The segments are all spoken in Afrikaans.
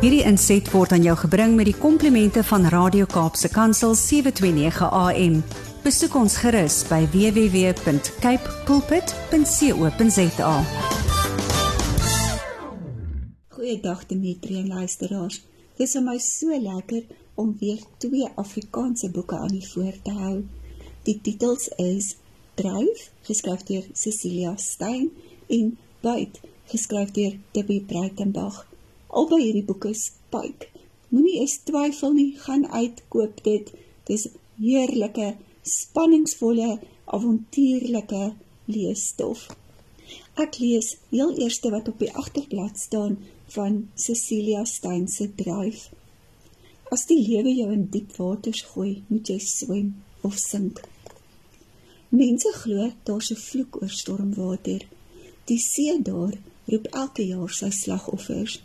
Hierdie inset word aan jou gebring met die komplimente van Radio Kaapse Kansel 729 AM. Besoek ons gerus by www.cape pulpit.co.za. Goeiedag Dimitri en luisteraars. Dit is my so lekker om weer twee Afrikaanse boeke aan die voor te hou. Die titels is Dryf, geskryf deur Cecilia Stein en Byt, geskryf deur Debbie Breitenberg. Albei hierdie boeke is spyk. Moenie eens twyfel nie, gaan uitkoop dit. Dis heerlike, spanningsvolle, avontuurlike leesstof. Ek lees heel eerste wat op die agterblad staan van Cecilia Stein se dryf. As die lewe jou in diep waters gooi, moet jy swem of sink. Mense glo daar's 'n vloek oor stormwater. Die see daar roep elke jaar sy slagoffers.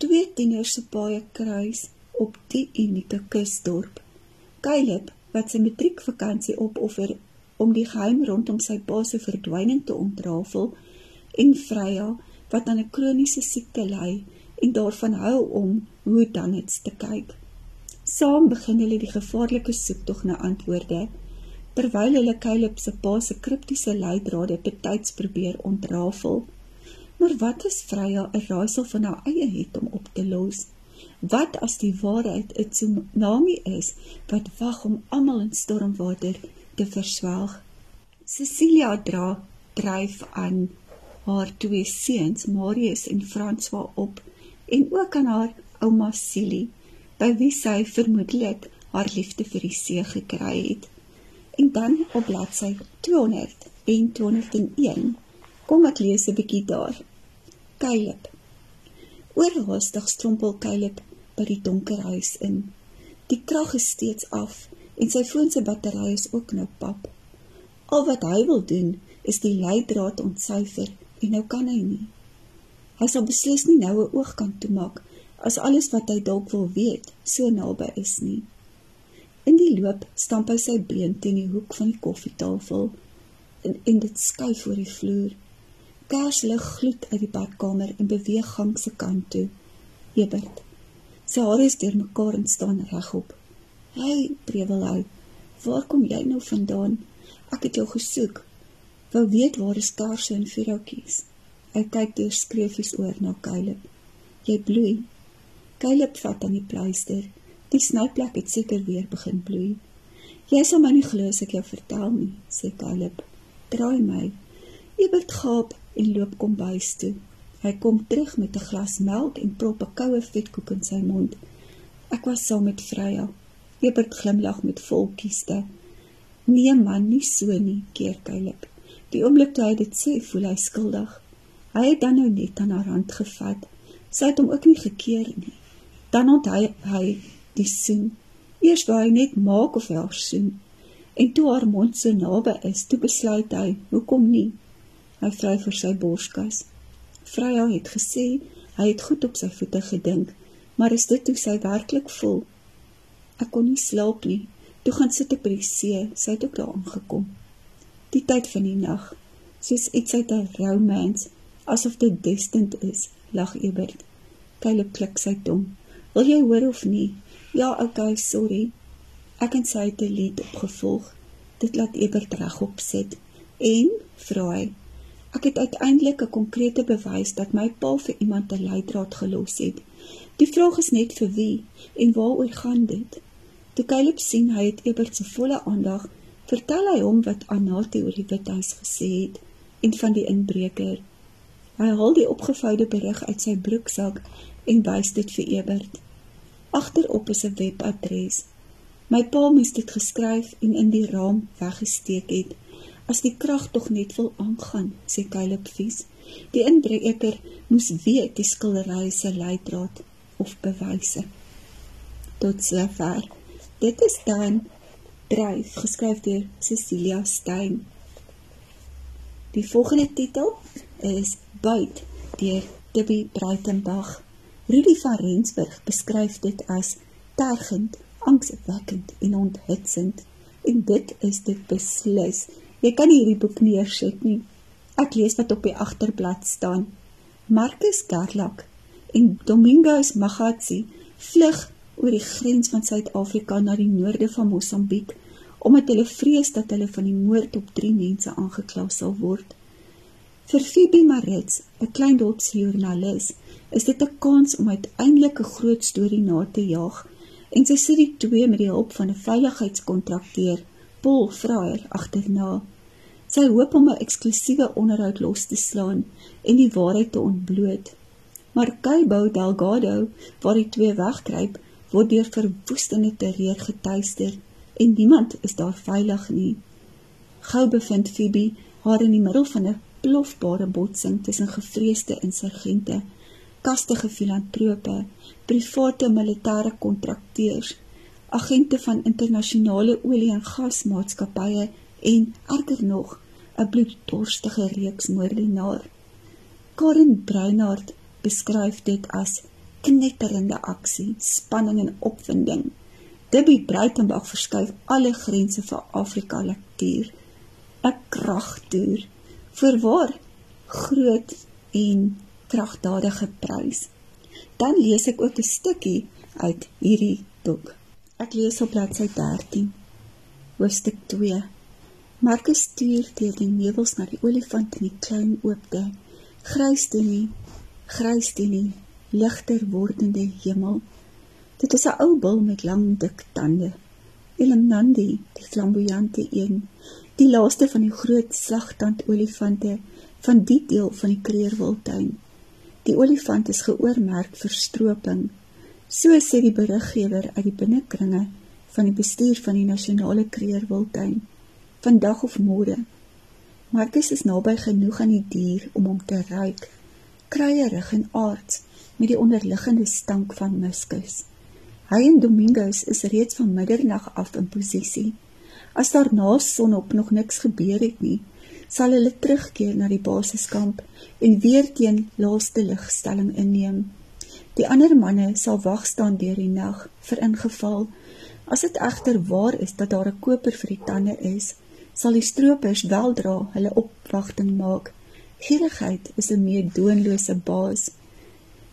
Twee tieners se paai kruis op die unieke kusdorp. Caleb wat sy matriekvakansie opoffer om die geheim rondom sy pa se verdwyning te ontrafel en Freya wat aan 'n kroniese siekte ly en daarvan hou om hoe dan dit te kyk. Saam begin hulle die gevaarlike soektog na antwoorde terwyl hulle Caleb se pa se kriptiese leidrade betyds probeer ontrafel. Maar wat as Freya 'n raaisel van haar eie het om op te los? Wat as die waarheid 'n tsunami is wat wag om almal in stormwater te verswelg? Cecilia dra dryf aan haar twee seuns, Marius en François op en ook aan haar ouma Silie by wie sy vermoedelik haar liefde vir die see gekry het. En dan op bladsy 200 en 201 kom ek lees 'n bietjie daar. Caleb. Oorhaastig strompel Caleb by die donker huis in. Die krag is steeds af en sy foon se battery is ook nou pap. Al wat hy wil doen is die leidraad ontsyfer en nou kan hy nie. Hy sal beslis nie nou 'n oog kan toemaak as alles wat hy dalk wil weet so naby is nie. In die loop stamp hy sy been teen die hoek van die koffietafel en, en dit skuif oor die vloer. Kerslig gloed uit die badkamer en beweeg gang se kant toe. Ebert. Sy hare is deurmekaar en staan regop. "Hey," prewel hy. "Waar kom jy nou vandaan? Ek het jou gesoek. Wou weet waar is kaarse en vuurhoutjies?" Hy kyk deur skreefies oor na Caleb. "Jy bloei." Caleb vat aan die pleister. Die snyplek het seker weer begin bloei. Jy sal my nie glo as ek jou vertel nie, sê Caleb. Draai my. Ebert gaap en loop kom bys toe. Hy kom terug met 'n glas melk en prop 'n koue vetkoek in sy mond. Ek was saam met Freya. Ebert glimlag met vol kieste. Nee man, nie so nie, keer Caleb. Die oomblik toe hy dit sê, voel hy skuldig. Hy het dan nou net aan haar hand gevat. Sy het hom ook nie gekeer nie. Dan onthou hy die soen. Eers wou hy net maak of haar soen. En toe haar mond so naby is, toe besluit hy, hoekom nie? Hy vry vir sy borskas. Freya het gesê hy het goed op sy voete gedink, maar is dit hoe sy werklik voel? Ek kon nie slaap nie. Toe gaan sit ek by die see, sy het ook daar aangekom. Die tyd van die nag, soos iets uit 'n romance, asof dit destined is, lag Ebert. Caleb klik sy tong. Wil jy hoor of nie? Ja, okay, sorry. Ek en sy het 'n lied opgevolg. Dit laat Ebert regop sit. En vra hy: Ek het uiteindelik 'n konkrete bewys dat my pa vir iemand 'n leidraad gelos het. Die vraag is net vir wie en waaroor gaan dit? Toe Caleb sien hy het Ebert se volle aandag, vertel hy hom wat Anna oor die withuis gesê het en van die inbreker. Hy haal die opgevoude berig uit sy broeksak en wys dit vir Ebert. Agterop is 'n webadres. My pa moes dit geskryf en in die raam weggesteek het. As die krag tog net wil aangaan, sê Caleb Vies. Die inbreker moes weet die skildery se leidraad of bewyse. Tot sover. Dit is dan dryf geskryf deur Cecilia Stein. Die volgende titel is Buit deur Debbie Breitenberg. Rudy van Rensburg beskryf dit as tergend, angswekkend en onthitsend. En dit is dit beslis. Jy kan hierdie boek neersit nie. Ek lees wat op die agterblad staan. Marcus Garlak en Domingos Magatsi vlug oor die grens van Suid-Afrika na die noorde van Mosambiek omdat hulle vrees dat hulle van die moord op drie mense aangekla sal word. Vir Phoebe Marits, 'n klein dorpsjoernalis, is dit 'n kans om uiteindelik 'n groot storie na te jaag en sy sit die twee met die hulp van 'n veiligheidskontrakteur, Paul Fraier, agterna. Sy hoop om 'n eksklusiewe onderhoud los te slaan en die waarheid te ontbloot. Maar Cabo Delgado, waar die twee wegkruip, word deur verwoestende terreur getuister en niemand is daar veilig nie. Gou bevind Phoebe haar in die middel van 'n plofbare botsing tussen gevreesde insurgente, kastige filantrope, private militêre kontrakteurs, agente van internasionale olie- en gasmaatskappye en erger nog, 'n bloeddorstige reeks moordenaar. Karen Breinhardt beskryf dit as knetterende aksie, spanning en opwinding. Debbie Breitenberg verskuif alle grense vir Afrika lektuur. 'n Kragtoer voorwaar groot en kragdadige prys. Dan lees ek ook 'n stukkie uit hierdie boek. Ek lees op bladsy 13. Hoofstuk 2. Markus stuur deur die nevels na die olifant in die klein oopte. Grys toe nie, grys toe nie, ligter wordende hemel. Dit is 'n ou bil met lang dik tande. Elimnandi, die flamboyante een, die laaste van die groot slagtand olifante van die deel van die Kreerwiltuin. Die olifant is geoormerk vir stroping. So sê die beriggewer uit die binnekringe van die bestuur van die nasionale Kreerwiltuin. Vandag of môre. Marcus is naby genoeg aan die dier om hom te ruik. Kruierig en aards met die onderliggende stank van muskus. Hy en Domingos is reeds van middernag af in posisie. As daar na sonop nog niks gebeur het nie, sal hulle terugkeer na die basiskamp en weer teen laaste ligstelling inneem. Die ander manne sal wag staan deur die nag vir ingeval. As dit egter waar is dat daar 'n koper vir die tande is, sal die stroopers weldra hulle opwagting maak. Gierigheid is 'n meer doonlose baas.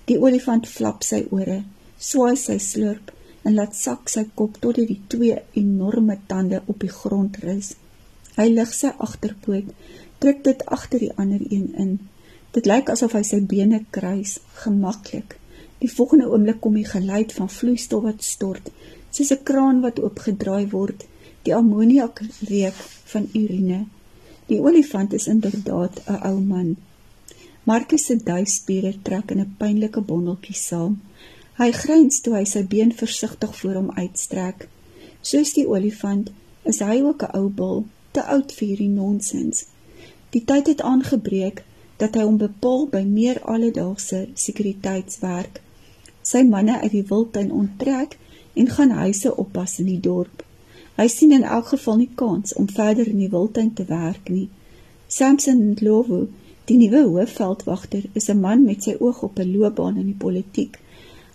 Die olifant flap sy ore, swaai sy slurp en laat sak sy kop tot die twee enorme tande op die grond rus. Hy lig sy agterpoot, druk dit agter die ander een in. Dit lyk asof hy sy bene kruis, gemaklik. Die volgende oomblik kom die geluid van vloeistof wat stort, soos 'n kraan wat oopgedraai word, die ammoniakreuk van urine. Die olifant is inderdaad 'n ou man. Marcus se duispiere trek in 'n pynlike bondeltjie saam. Hy gryns toe hy sy been versigtig voor hom uitstrek. Soos die olifant, is hy ook 'n ou bul, te oud vir hierdie nonsens. Die tyd het aangebreek dat hy hom bepaal by meer alledaagse sekuriteitswerk. Sy manne uit die wildtuin onttrek en gaan huise oppas in die dorp. Hy sien in elk geval nie kans om verder in die wildtuin te werk nie. Samson Ndlovu Die nuwe hoofveldwagter is 'n man met sy oog op 'n loopbaan in die politiek.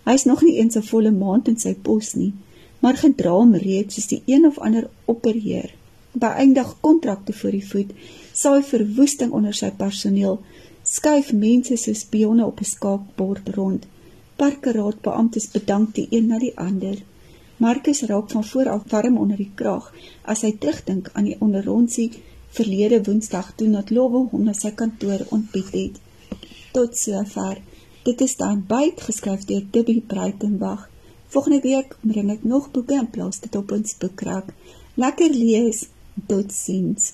Hy is nog nie eens 'n volle maand in sy pos nie, maar gedra hom reeds soos die een of ander opperheer. By eindig kontrakte voor die voet, saai verwoesting onder sy personeel, skuif mense soos pionne op 'n skaakbord rond. Parkeraad beamptes bedank die een na die ander. Marcus raak van voor af warm onder die kraag as hy terugdink aan die onderrondsie verlede woensdag toe dat Lowe hom na sy kantoor ontbied het. Tot sover. Dit is dan byt geskryf deur Debbie Breitenberg. Volgende week bring ek nog boeke in plaas dit op ons boekrak. Lekker lees. Totsiens.